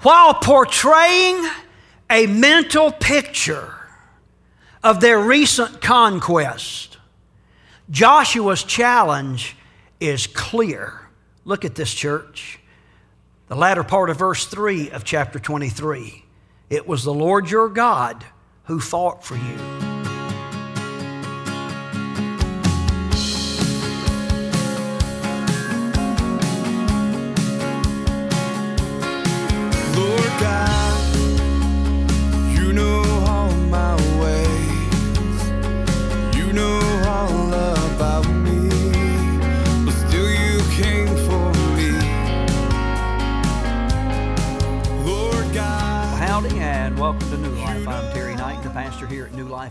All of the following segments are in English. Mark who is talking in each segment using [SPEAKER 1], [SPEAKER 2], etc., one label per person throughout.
[SPEAKER 1] while portraying a mental picture of their recent conquest, Joshua's challenge is clear. Look at this, church. The latter part of verse 3 of chapter 23. It was the Lord your God who fought for you.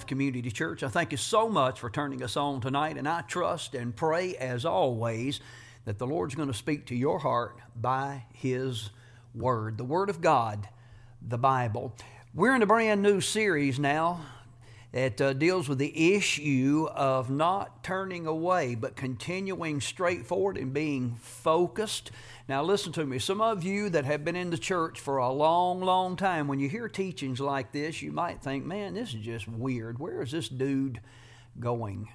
[SPEAKER 1] Life Community Church. I thank you so much for turning us on tonight, and I trust and pray, as always, that the Lord's going to speak to your heart by His Word, the Word of God, the Bible. We're in a brand new series now that uh, deals with the issue of not turning away, but continuing straight forward and being focused now, listen to me. Some of you that have been in the church for a long, long time, when you hear teachings like this, you might think, man, this is just weird. Where is this dude going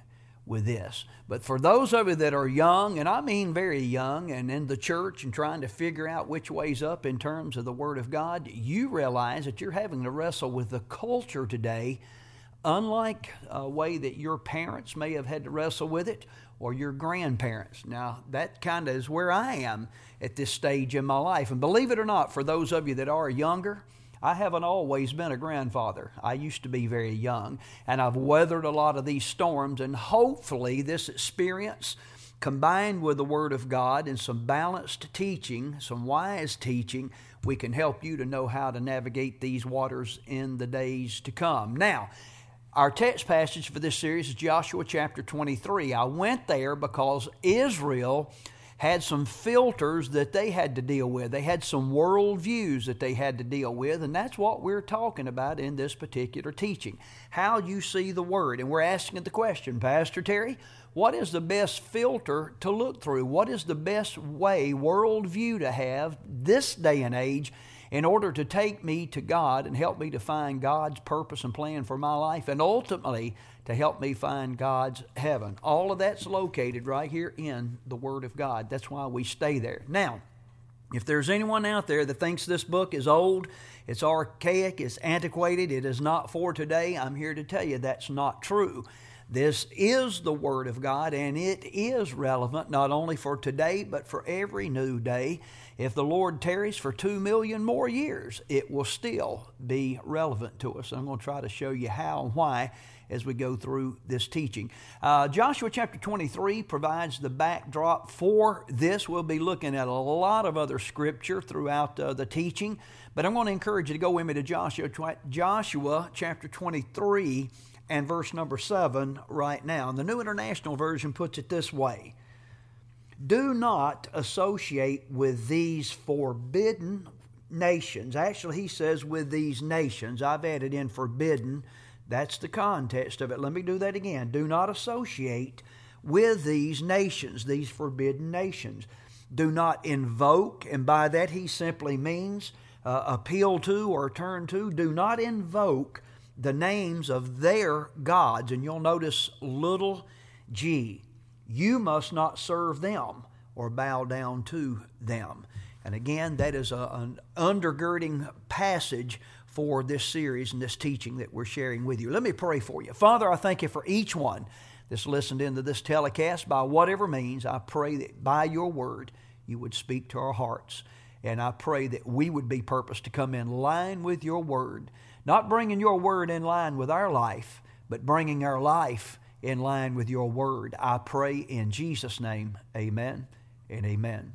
[SPEAKER 1] with this? But for those of you that are young, and I mean very young, and in the church and trying to figure out which way's up in terms of the Word of God, you realize that you're having to wrestle with the culture today unlike a way that your parents may have had to wrestle with it or your grandparents. Now, that kind of is where I am at this stage in my life. And believe it or not, for those of you that are younger, I haven't always been a grandfather. I used to be very young, and I've weathered a lot of these storms, and hopefully, this experience combined with the Word of God and some balanced teaching, some wise teaching, we can help you to know how to navigate these waters in the days to come. Now, our text passage for this series is Joshua chapter 23. I went there because Israel had some filters that they had to deal with. They had some worldviews that they had to deal with, and that's what we're talking about in this particular teaching. How you see the Word. And we're asking the question, Pastor Terry, what is the best filter to look through? What is the best way, worldview to have this day and age in order to take me to God and help me to find God's purpose and plan for my life, and ultimately to help me find God's heaven. All of that's located right here in the Word of God. That's why we stay there. Now, if there's anyone out there that thinks this book is old, it's archaic, it's antiquated, it is not for today, I'm here to tell you that's not true. This is the Word of God, and it is relevant not only for today, but for every new day. If the Lord tarries for two million more years, it will still be relevant to us. I'm going to try to show you how and why as we go through this teaching. Uh, Joshua chapter 23 provides the backdrop for this. We'll be looking at a lot of other scripture throughout uh, the teaching, but I'm going to encourage you to go with me to Joshua, Joshua chapter 23 and verse number 7 right now. And the New International Version puts it this way Do not associate with these forbidden nations. Actually, he says with these nations. I've added in forbidden. That's the context of it. Let me do that again. Do not associate with these nations, these forbidden nations. Do not invoke, and by that he simply means uh, appeal to or turn to. Do not invoke the names of their gods, and you'll notice little g. You must not serve them or bow down to them. And again, that is a, an undergirding passage for this series and this teaching that we're sharing with you. Let me pray for you. Father, I thank you for each one that's listened into this telecast by whatever means. I pray that by your word you would speak to our hearts. And I pray that we would be purposed to come in line with your word not bringing your word in line with our life, but bringing our life in line with your word. I pray in Jesus' name, amen and amen.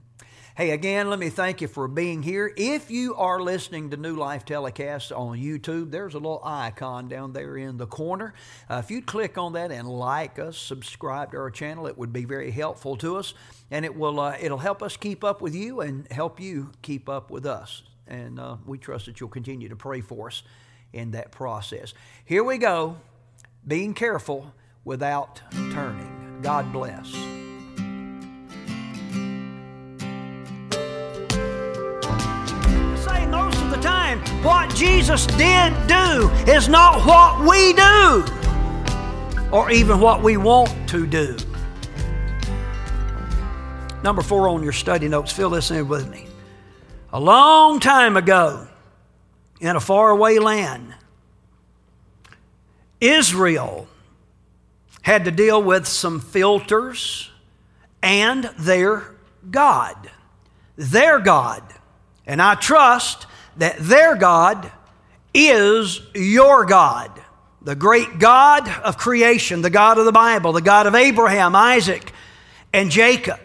[SPEAKER 1] Hey, again, let me thank you for being here. If you are listening to New Life Telecasts on YouTube, there's a little icon down there in the corner. Uh, if you'd click on that and like us, subscribe to our channel, it would be very helpful to us, and it will uh, it'll help us keep up with you and help you keep up with us. And uh, we trust that you'll continue to pray for us in that process. Here we go, being careful without turning. God bless. Say most of What Jesus did do is not what we do or even what we want to do. Number four on your study notes, fill this in with me. A long time ago, in a faraway land, Israel had to deal with some filters and their God. Their God. And I trust that their God is your God. The great God of creation, the God of the Bible, the God of Abraham, Isaac, and Jacob.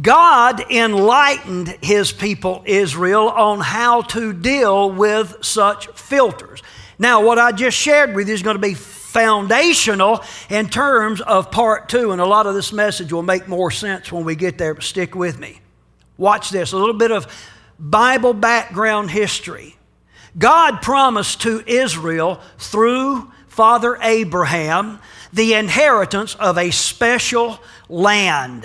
[SPEAKER 1] God enlightened his people Israel on how to deal with such filters. Now, what I just shared with you is going to be foundational in terms of part two, and a lot of this message will make more sense when we get there, but stick with me. Watch this a little bit of Bible background history. God promised to Israel through Father Abraham the inheritance of a special land.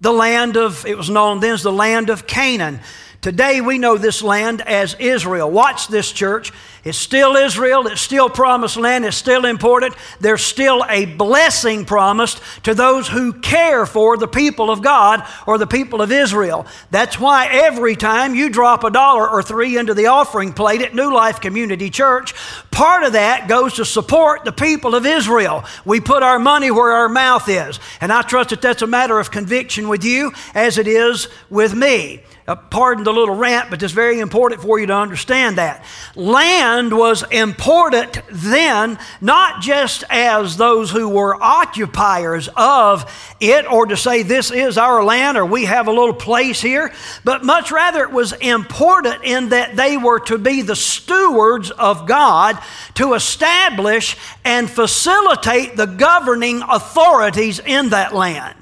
[SPEAKER 1] The land of, it was known then as the land of Canaan. Today we know this land as Israel. Watch this, church. It's still Israel. It's still promised land. It's still important. There's still a blessing promised to those who care for the people of God or the people of Israel. That's why every time you drop a dollar or three into the offering plate at New Life Community Church, part of that goes to support the people of Israel. We put our money where our mouth is. And I trust that that's a matter of conviction with you as it is with me. Uh, pardon the little rant, but it's very important for you to understand that. Land was important then, not just as those who were occupiers of it, or to say this is our land or we have a little place here, but much rather it was important in that they were to be the stewards of God to establish and facilitate the governing authorities in that land.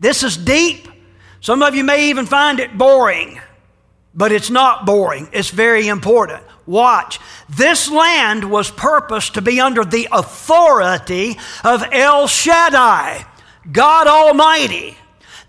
[SPEAKER 1] This is deep some of you may even find it boring, but it's not boring. It's very important. Watch. This land was purposed to be under the authority of El Shaddai, God Almighty.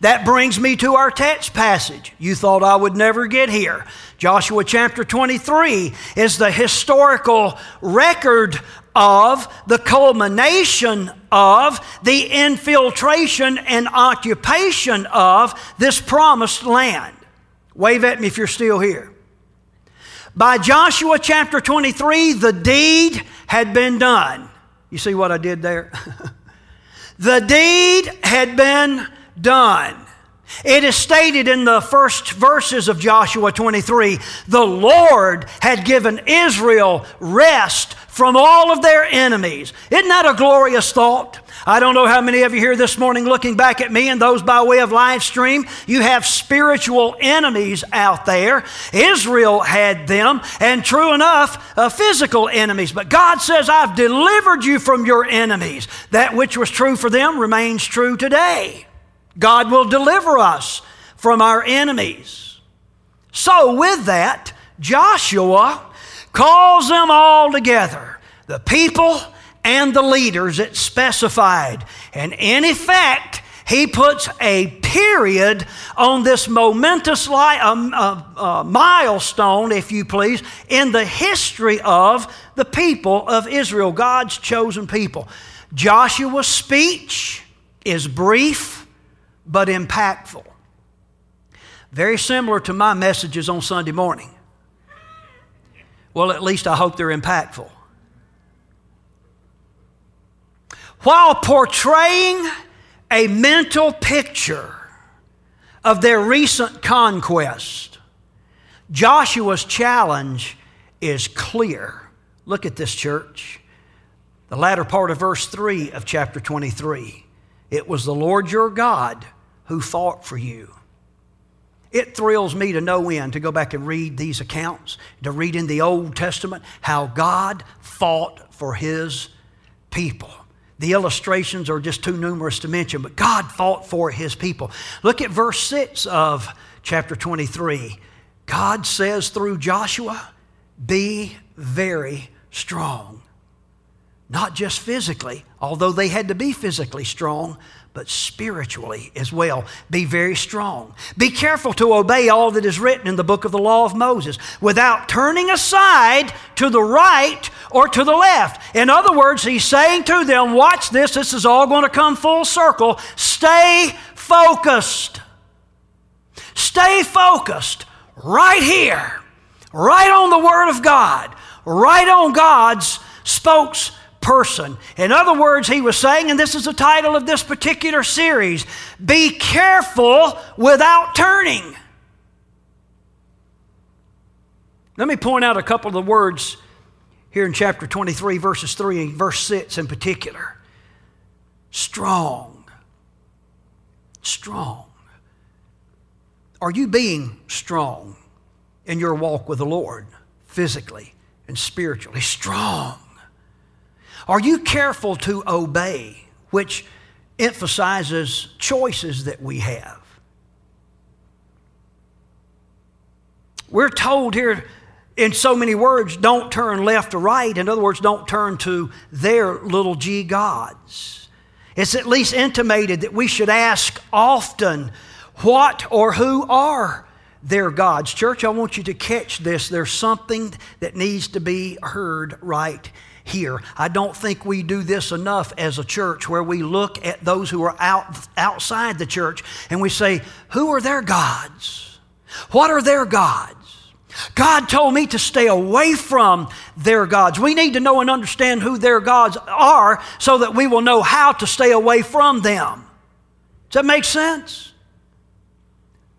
[SPEAKER 1] That brings me to our text passage. You thought I would never get here. Joshua chapter 23 is the historical record of the culmination of the infiltration and occupation of this promised land. Wave at me if you're still here. By Joshua chapter 23, the deed had been done. You see what I did there? the deed had been done. It is stated in the first verses of Joshua 23 the Lord had given Israel rest from all of their enemies. Isn't that a glorious thought? I don't know how many of you here this morning looking back at me and those by way of live stream, you have spiritual enemies out there. Israel had them, and true enough, uh, physical enemies. But God says, I've delivered you from your enemies. That which was true for them remains true today. God will deliver us from our enemies. So, with that, Joshua calls them all together the people and the leaders it specified. And in effect, he puts a period on this momentous li- um, uh, uh, milestone, if you please, in the history of the people of Israel, God's chosen people. Joshua's speech is brief but impactful. Very similar to my messages on Sunday morning. Well, at least I hope they're impactful. While portraying a mental picture of their recent conquest, Joshua's challenge is clear. Look at this, church. The latter part of verse 3 of chapter 23. It was the Lord your God who fought for you. It thrills me to no end to go back and read these accounts, to read in the Old Testament how God fought for his people. The illustrations are just too numerous to mention, but God fought for his people. Look at verse 6 of chapter 23. God says through Joshua, Be very strong. Not just physically, although they had to be physically strong, but spiritually as well. Be very strong. Be careful to obey all that is written in the book of the law of Moses without turning aside to the right or to the left. In other words, he's saying to them, Watch this, this is all going to come full circle. Stay focused. Stay focused right here, right on the Word of God, right on God's spokesperson. In other words, he was saying, and this is the title of this particular series be careful without turning. Let me point out a couple of the words here in chapter 23, verses 3 and verse 6 in particular. Strong. Strong. Are you being strong in your walk with the Lord, physically and spiritually? Strong. Are you careful to obey, which emphasizes choices that we have? We're told here in so many words don't turn left or right. In other words, don't turn to their little g gods. It's at least intimated that we should ask often what or who are their gods? Church, I want you to catch this. There's something that needs to be heard right here. I don't think we do this enough as a church where we look at those who are out, outside the church and we say, Who are their gods? What are their gods? God told me to stay away from their gods. We need to know and understand who their gods are so that we will know how to stay away from them. Does that make sense?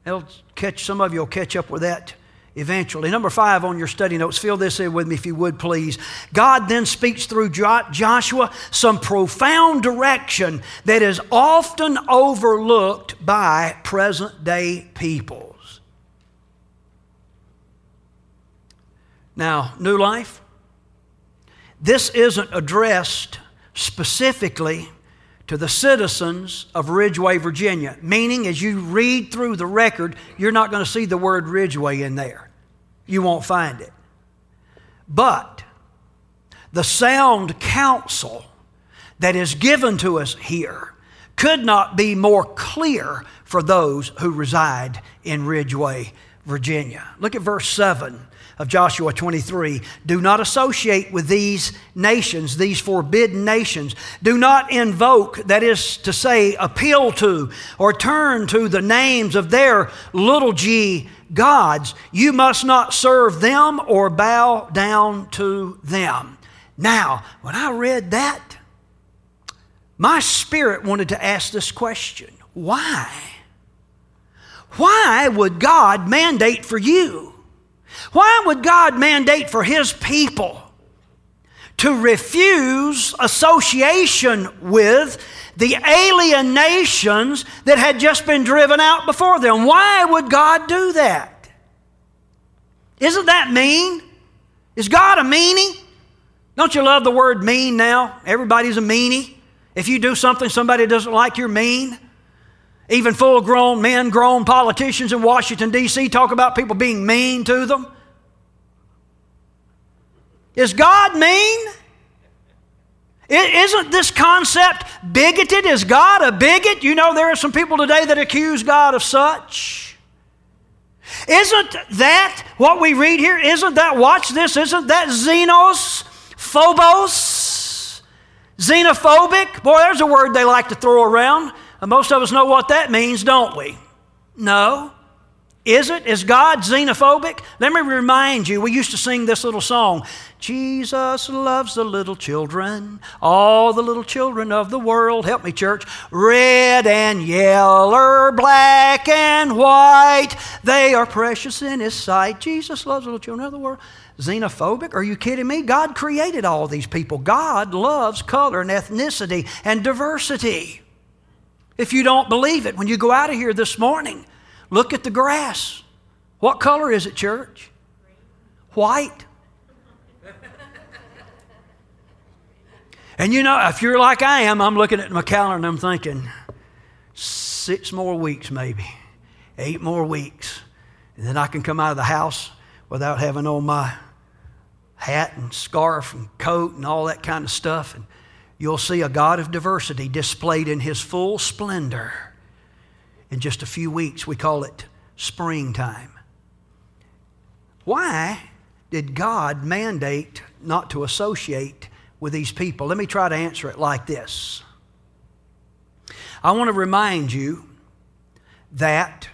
[SPEAKER 1] It'll catch some of you will catch up with that eventually. Number five on your study notes, fill this in with me if you would, please. God then speaks through Joshua some profound direction that is often overlooked by present day peoples. Now, New Life, this isn't addressed specifically to the citizens of Ridgeway, Virginia. Meaning, as you read through the record, you're not going to see the word Ridgeway in there. You won't find it. But the sound counsel that is given to us here could not be more clear for those who reside in Ridgeway, Virginia. Look at verse 7 of Joshua 23. Do not associate with these nations, these forbidden nations. Do not invoke, that is to say, appeal to or turn to the names of their little g gods. You must not serve them or bow down to them. Now, when I read that, my spirit wanted to ask this question why? Why would God mandate for you why would God mandate for His people to refuse association with the alien nations that had just been driven out before them? Why would God do that? Isn't that mean? Is God a meanie? Don't you love the word mean now? Everybody's a meanie. If you do something somebody doesn't like, you're mean. Even full grown men, grown politicians in Washington, D.C. talk about people being mean to them. Is God mean? Isn't this concept bigoted? Is God a bigot? You know, there are some people today that accuse God of such. Isn't that what we read here? Isn't that, watch this, isn't that xenos, phobos, xenophobic? Boy, there's a word they like to throw around. And most of us know what that means, don't we? No. Is it? Is God xenophobic? Let me remind you, we used to sing this little song Jesus loves the little children, all the little children of the world. Help me, church. Red and yellow, black and white, they are precious in His sight. Jesus loves the little children of the world. Xenophobic? Are you kidding me? God created all these people. God loves color and ethnicity and diversity. If you don't believe it, when you go out of here this morning, look at the grass. What color is it, church? White. And you know, if you're like I am, I'm looking at my calendar and I'm thinking, six more weeks maybe, eight more weeks. And then I can come out of the house without having on my hat and scarf and coat and all that kind of stuff. And you'll see a God of diversity displayed in his full splendor. In just a few weeks, we call it springtime. Why did God mandate not to associate with these people? Let me try to answer it like this. I want to remind you that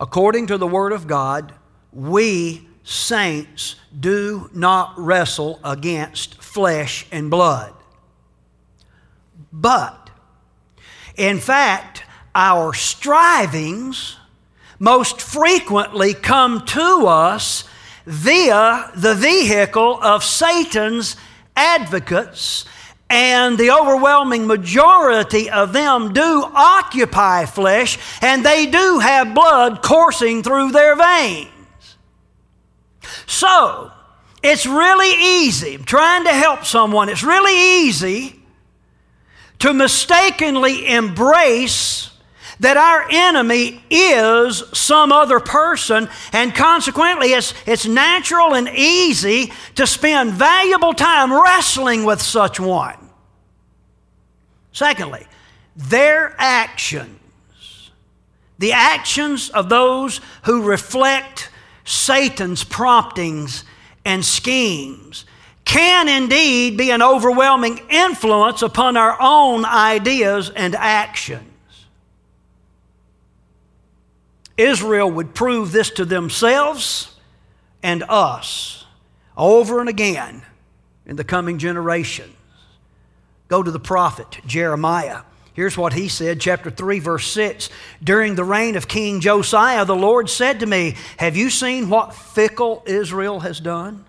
[SPEAKER 1] according to the Word of God, we saints do not wrestle against flesh and blood. But, in fact, our strivings most frequently come to us via the vehicle of Satan's advocates, and the overwhelming majority of them do occupy flesh, and they do have blood coursing through their veins. So, it's really easy, I'm trying to help someone, it's really easy to mistakenly embrace that our enemy is some other person, and consequently, it's, it's natural and easy to spend valuable time wrestling with such one. Secondly, their actions, the actions of those who reflect Satan's promptings and schemes, can indeed be an overwhelming influence upon our own ideas and actions. Israel would prove this to themselves and us over and again in the coming generations. Go to the prophet Jeremiah. Here's what he said, chapter 3, verse 6. During the reign of King Josiah, the Lord said to me, Have you seen what fickle Israel has done?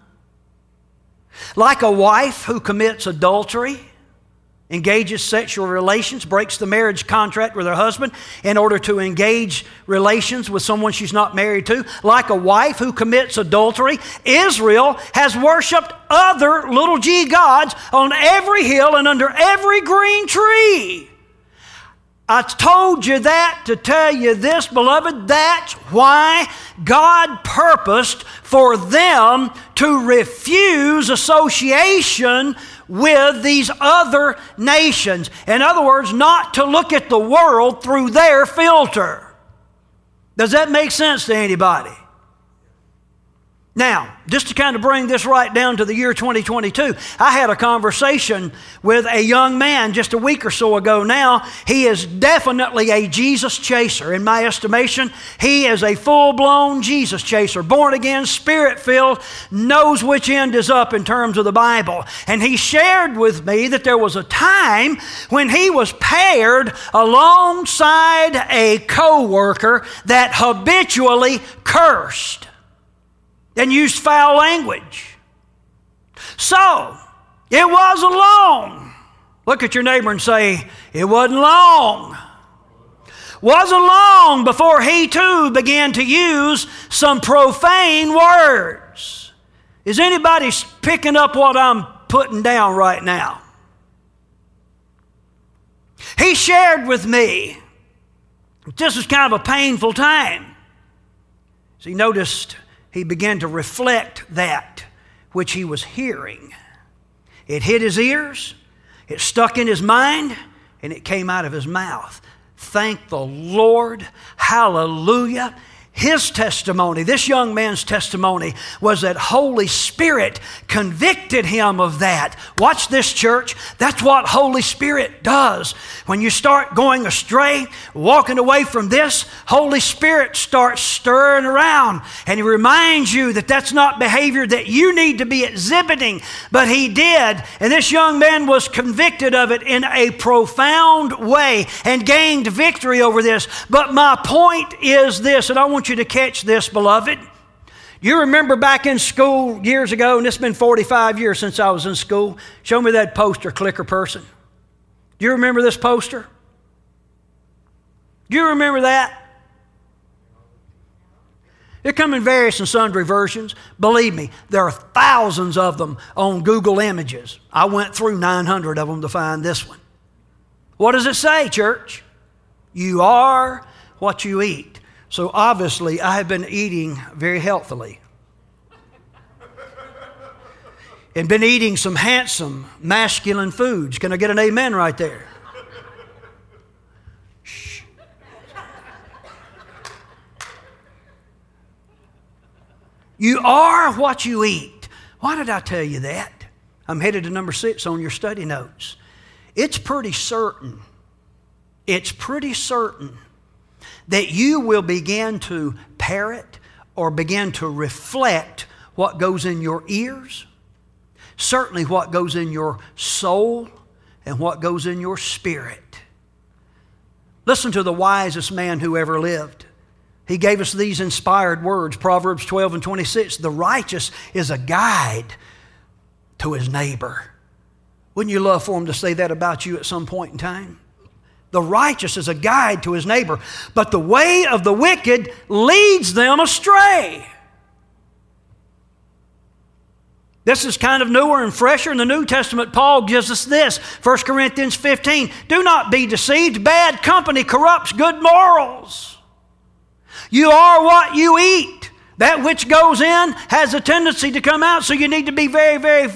[SPEAKER 1] Like a wife who commits adultery engages sexual relations, breaks the marriage contract with her husband in order to engage relations with someone she's not married to, like a wife who commits adultery. Israel has worshiped other little g gods on every hill and under every green tree. I told you that to tell you this, beloved. That's why God purposed for them to refuse association with these other nations. In other words, not to look at the world through their filter. Does that make sense to anybody? Now, just to kind of bring this right down to the year 2022, I had a conversation with a young man just a week or so ago now. He is definitely a Jesus chaser. In my estimation, he is a full blown Jesus chaser, born again, spirit filled, knows which end is up in terms of the Bible. And he shared with me that there was a time when he was paired alongside a co worker that habitually cursed and used foul language. So, it wasn't long. Look at your neighbor and say, It wasn't long. Wasn't long before he too began to use some profane words. Is anybody picking up what I'm putting down right now? He shared with me, this was kind of a painful time. He noticed he began to reflect that which he was hearing. It hit his ears, it stuck in his mind, and it came out of his mouth. Thank the Lord. Hallelujah. His testimony, this young man's testimony, was that Holy Spirit convicted him of that. Watch this, church. That's what Holy Spirit does. When you start going astray, walking away from this, Holy Spirit starts stirring around and He reminds you that that's not behavior that you need to be exhibiting, but He did. And this young man was convicted of it in a profound way and gained victory over this. But my point is this, and I want want you to catch this, beloved. You remember back in school years ago, and it's been 45 years since I was in school. Show me that poster clicker person. Do you remember this poster? Do you remember that? They come in various and sundry versions. Believe me, there are thousands of them on Google Images. I went through 900 of them to find this one. What does it say, church? You are what you eat. So obviously, I have been eating very healthily. and been eating some handsome, masculine foods. Can I get an amen right there? Shh. You are what you eat. Why did I tell you that? I'm headed to number six on your study notes. It's pretty certain, it's pretty certain that you will begin to parrot or begin to reflect what goes in your ears, certainly what goes in your soul, and what goes in your spirit. Listen to the wisest man who ever lived. He gave us these inspired words Proverbs 12 and 26. The righteous is a guide to his neighbor. Wouldn't you love for him to say that about you at some point in time? The righteous is a guide to his neighbor, but the way of the wicked leads them astray. This is kind of newer and fresher. In the New Testament, Paul gives us this 1 Corinthians 15 Do not be deceived. Bad company corrupts good morals. You are what you eat. That which goes in has a tendency to come out, so you need to be very, very,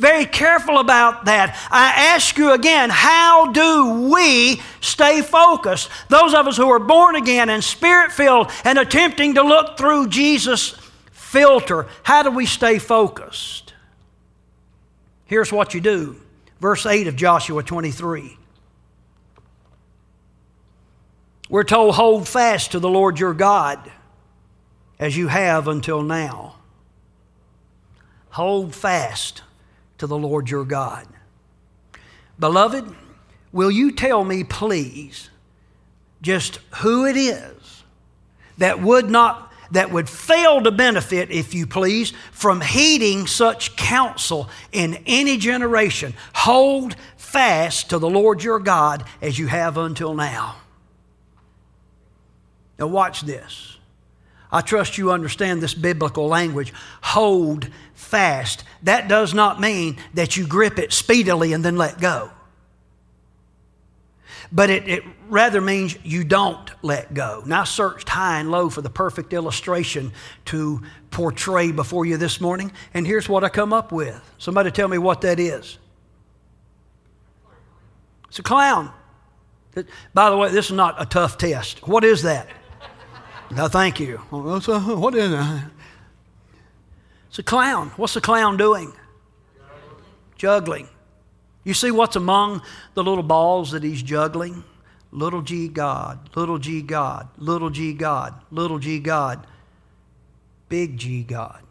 [SPEAKER 1] very careful about that. I ask you again, how do we stay focused? Those of us who are born again and spirit filled and attempting to look through Jesus' filter, how do we stay focused? Here's what you do. Verse 8 of Joshua 23. We're told, hold fast to the Lord your God as you have until now. Hold fast to the Lord your God. Beloved, will you tell me, please, just who it is that would not that would fail to benefit, if you please, from heeding such counsel in any generation. Hold fast to the Lord your God as you have until now. Now, watch this. I trust you understand this biblical language. Hold fast. That does not mean that you grip it speedily and then let go but it, it rather means you don't let go. Now, I searched high and low for the perfect illustration to portray before you this morning, and here's what I come up with. Somebody tell me what that is. It's a clown. By the way, this is not a tough test. What is that? No, thank you. What is that? It's a clown. What's the clown doing? Juggling. You see what's among the little balls that he's juggling? Little g God, little g God, little g God, little g God, big G God.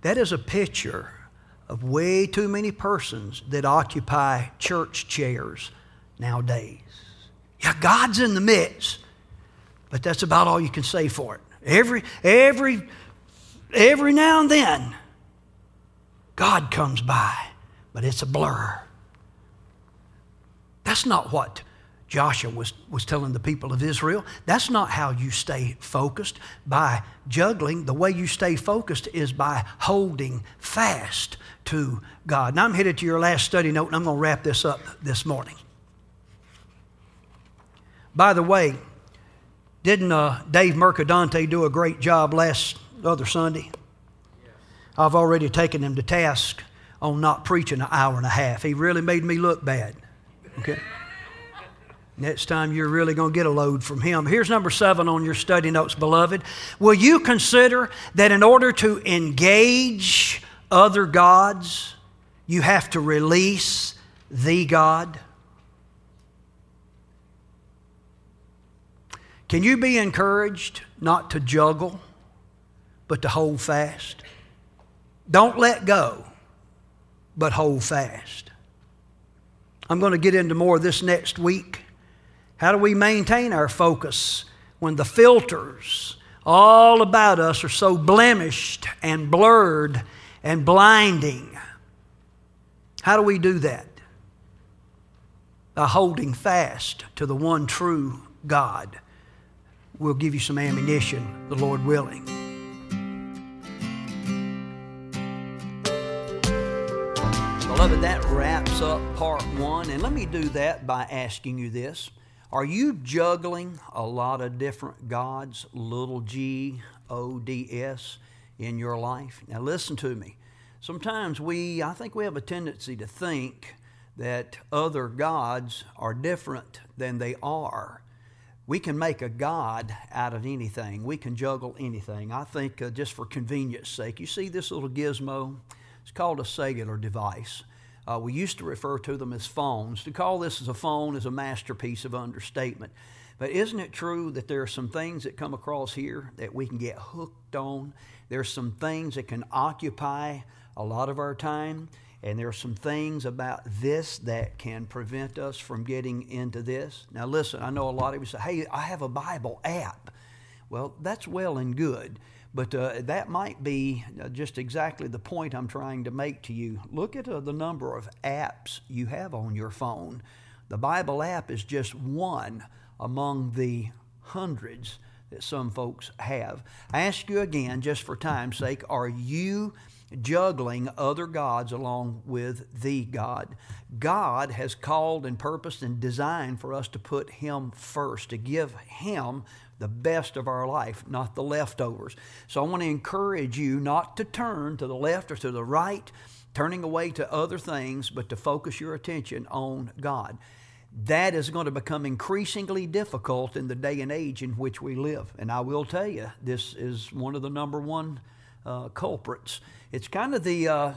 [SPEAKER 1] That is a picture of way too many persons that occupy church chairs nowadays. Yeah, God's in the midst, but that's about all you can say for it. Every, every, every now and then, God comes by but it's a blur. That's not what Joshua was, was telling the people of Israel. That's not how you stay focused by juggling. The way you stay focused is by holding fast to God. Now I'm headed to your last study note, and I'm going to wrap this up this morning. By the way, didn't uh, Dave Mercadante do a great job last other Sunday? I've already taken him to task on not preaching an hour and a half. He really made me look bad. Okay? Next time you're really going to get a load from him. Here's number seven on your study notes, beloved. Will you consider that in order to engage other gods, you have to release the God? Can you be encouraged not to juggle, but to hold fast? Don't let go but hold fast. I'm going to get into more this next week. How do we maintain our focus when the filters all about us are so blemished and blurred and blinding? How do we do that? By holding fast to the one true God. We'll give you some ammunition, the Lord willing. Beloved, that wraps up part one. And let me do that by asking you this Are you juggling a lot of different gods, little g, O, D, S, in your life? Now, listen to me. Sometimes we, I think we have a tendency to think that other gods are different than they are. We can make a God out of anything. We can juggle anything. I think, uh, just for convenience sake, you see this little gizmo? It's called a cellular device. Uh, we used to refer to them as phones. To call this as a phone is a masterpiece of understatement. But isn't it true that there are some things that come across here that we can get hooked on? There's some things that can occupy a lot of our time, and there are some things about this that can prevent us from getting into this. Now, listen, I know a lot of you say, hey, I have a Bible app. Well, that's well and good. But uh, that might be uh, just exactly the point I'm trying to make to you. Look at uh, the number of apps you have on your phone. The Bible app is just one among the hundreds that some folks have. I ask you again, just for time's sake, are you juggling other gods along with the God? God has called and purposed and designed for us to put Him first, to give Him the best of our life, not the leftovers. So I want to encourage you not to turn to the left or to the right, turning away to other things, but to focus your attention on God. That is going to become increasingly difficult in the day and age in which we live. And I will tell you, this is one of the number one uh, culprits. It's kind of the uh,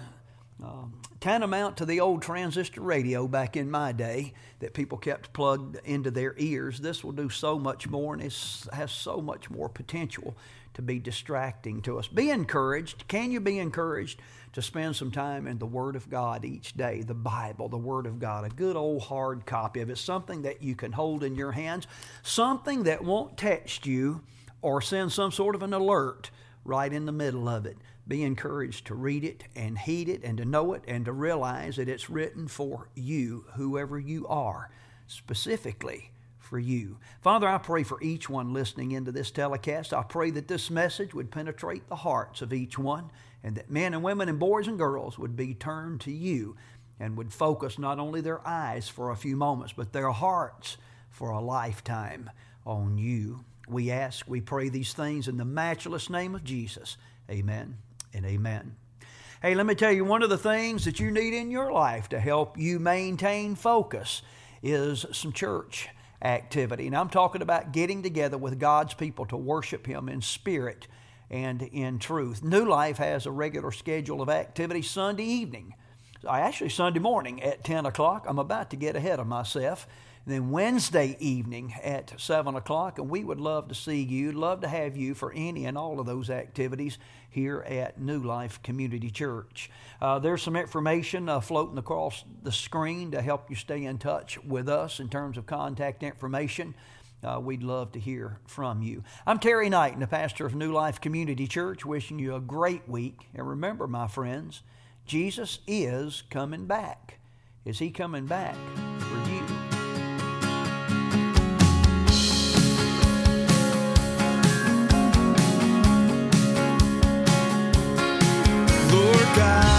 [SPEAKER 1] uh, tantamount to the old transistor radio back in my day that people kept plugged into their ears. This will do so much more and it has so much more potential to be distracting to us. Be encouraged. Can you be encouraged to spend some time in the Word of God each day? The Bible, the Word of God, a good old hard copy of it, something that you can hold in your hands, something that won't text you or send some sort of an alert right in the middle of it be encouraged to read it and heed it and to know it and to realize that it's written for you, whoever you are, specifically for you. Father, I pray for each one listening into this telecast. I pray that this message would penetrate the hearts of each one and that men and women and boys and girls would be turned to you and would focus not only their eyes for a few moments, but their hearts for a lifetime on you. We ask, we pray these things in the matchless name of Jesus. Amen and amen. Hey, let me tell you, one of the things that you need in your life to help you maintain focus is some church activity. And I'm talking about getting together with God's people to worship Him in spirit and in truth. New Life has a regular schedule of activity Sunday evening. Actually Sunday morning at 10 o'clock. I'm about to get ahead of myself. And then Wednesday evening at 7 o'clock, and we would love to see you, love to have you for any and all of those activities here at New Life Community Church. Uh, there's some information uh, floating across the screen to help you stay in touch with us in terms of contact information. Uh, we'd love to hear from you. I'm Terry Knight, the pastor of New Life Community Church, wishing you a great week. And remember, my friends, Jesus is coming back. Is he coming back? God.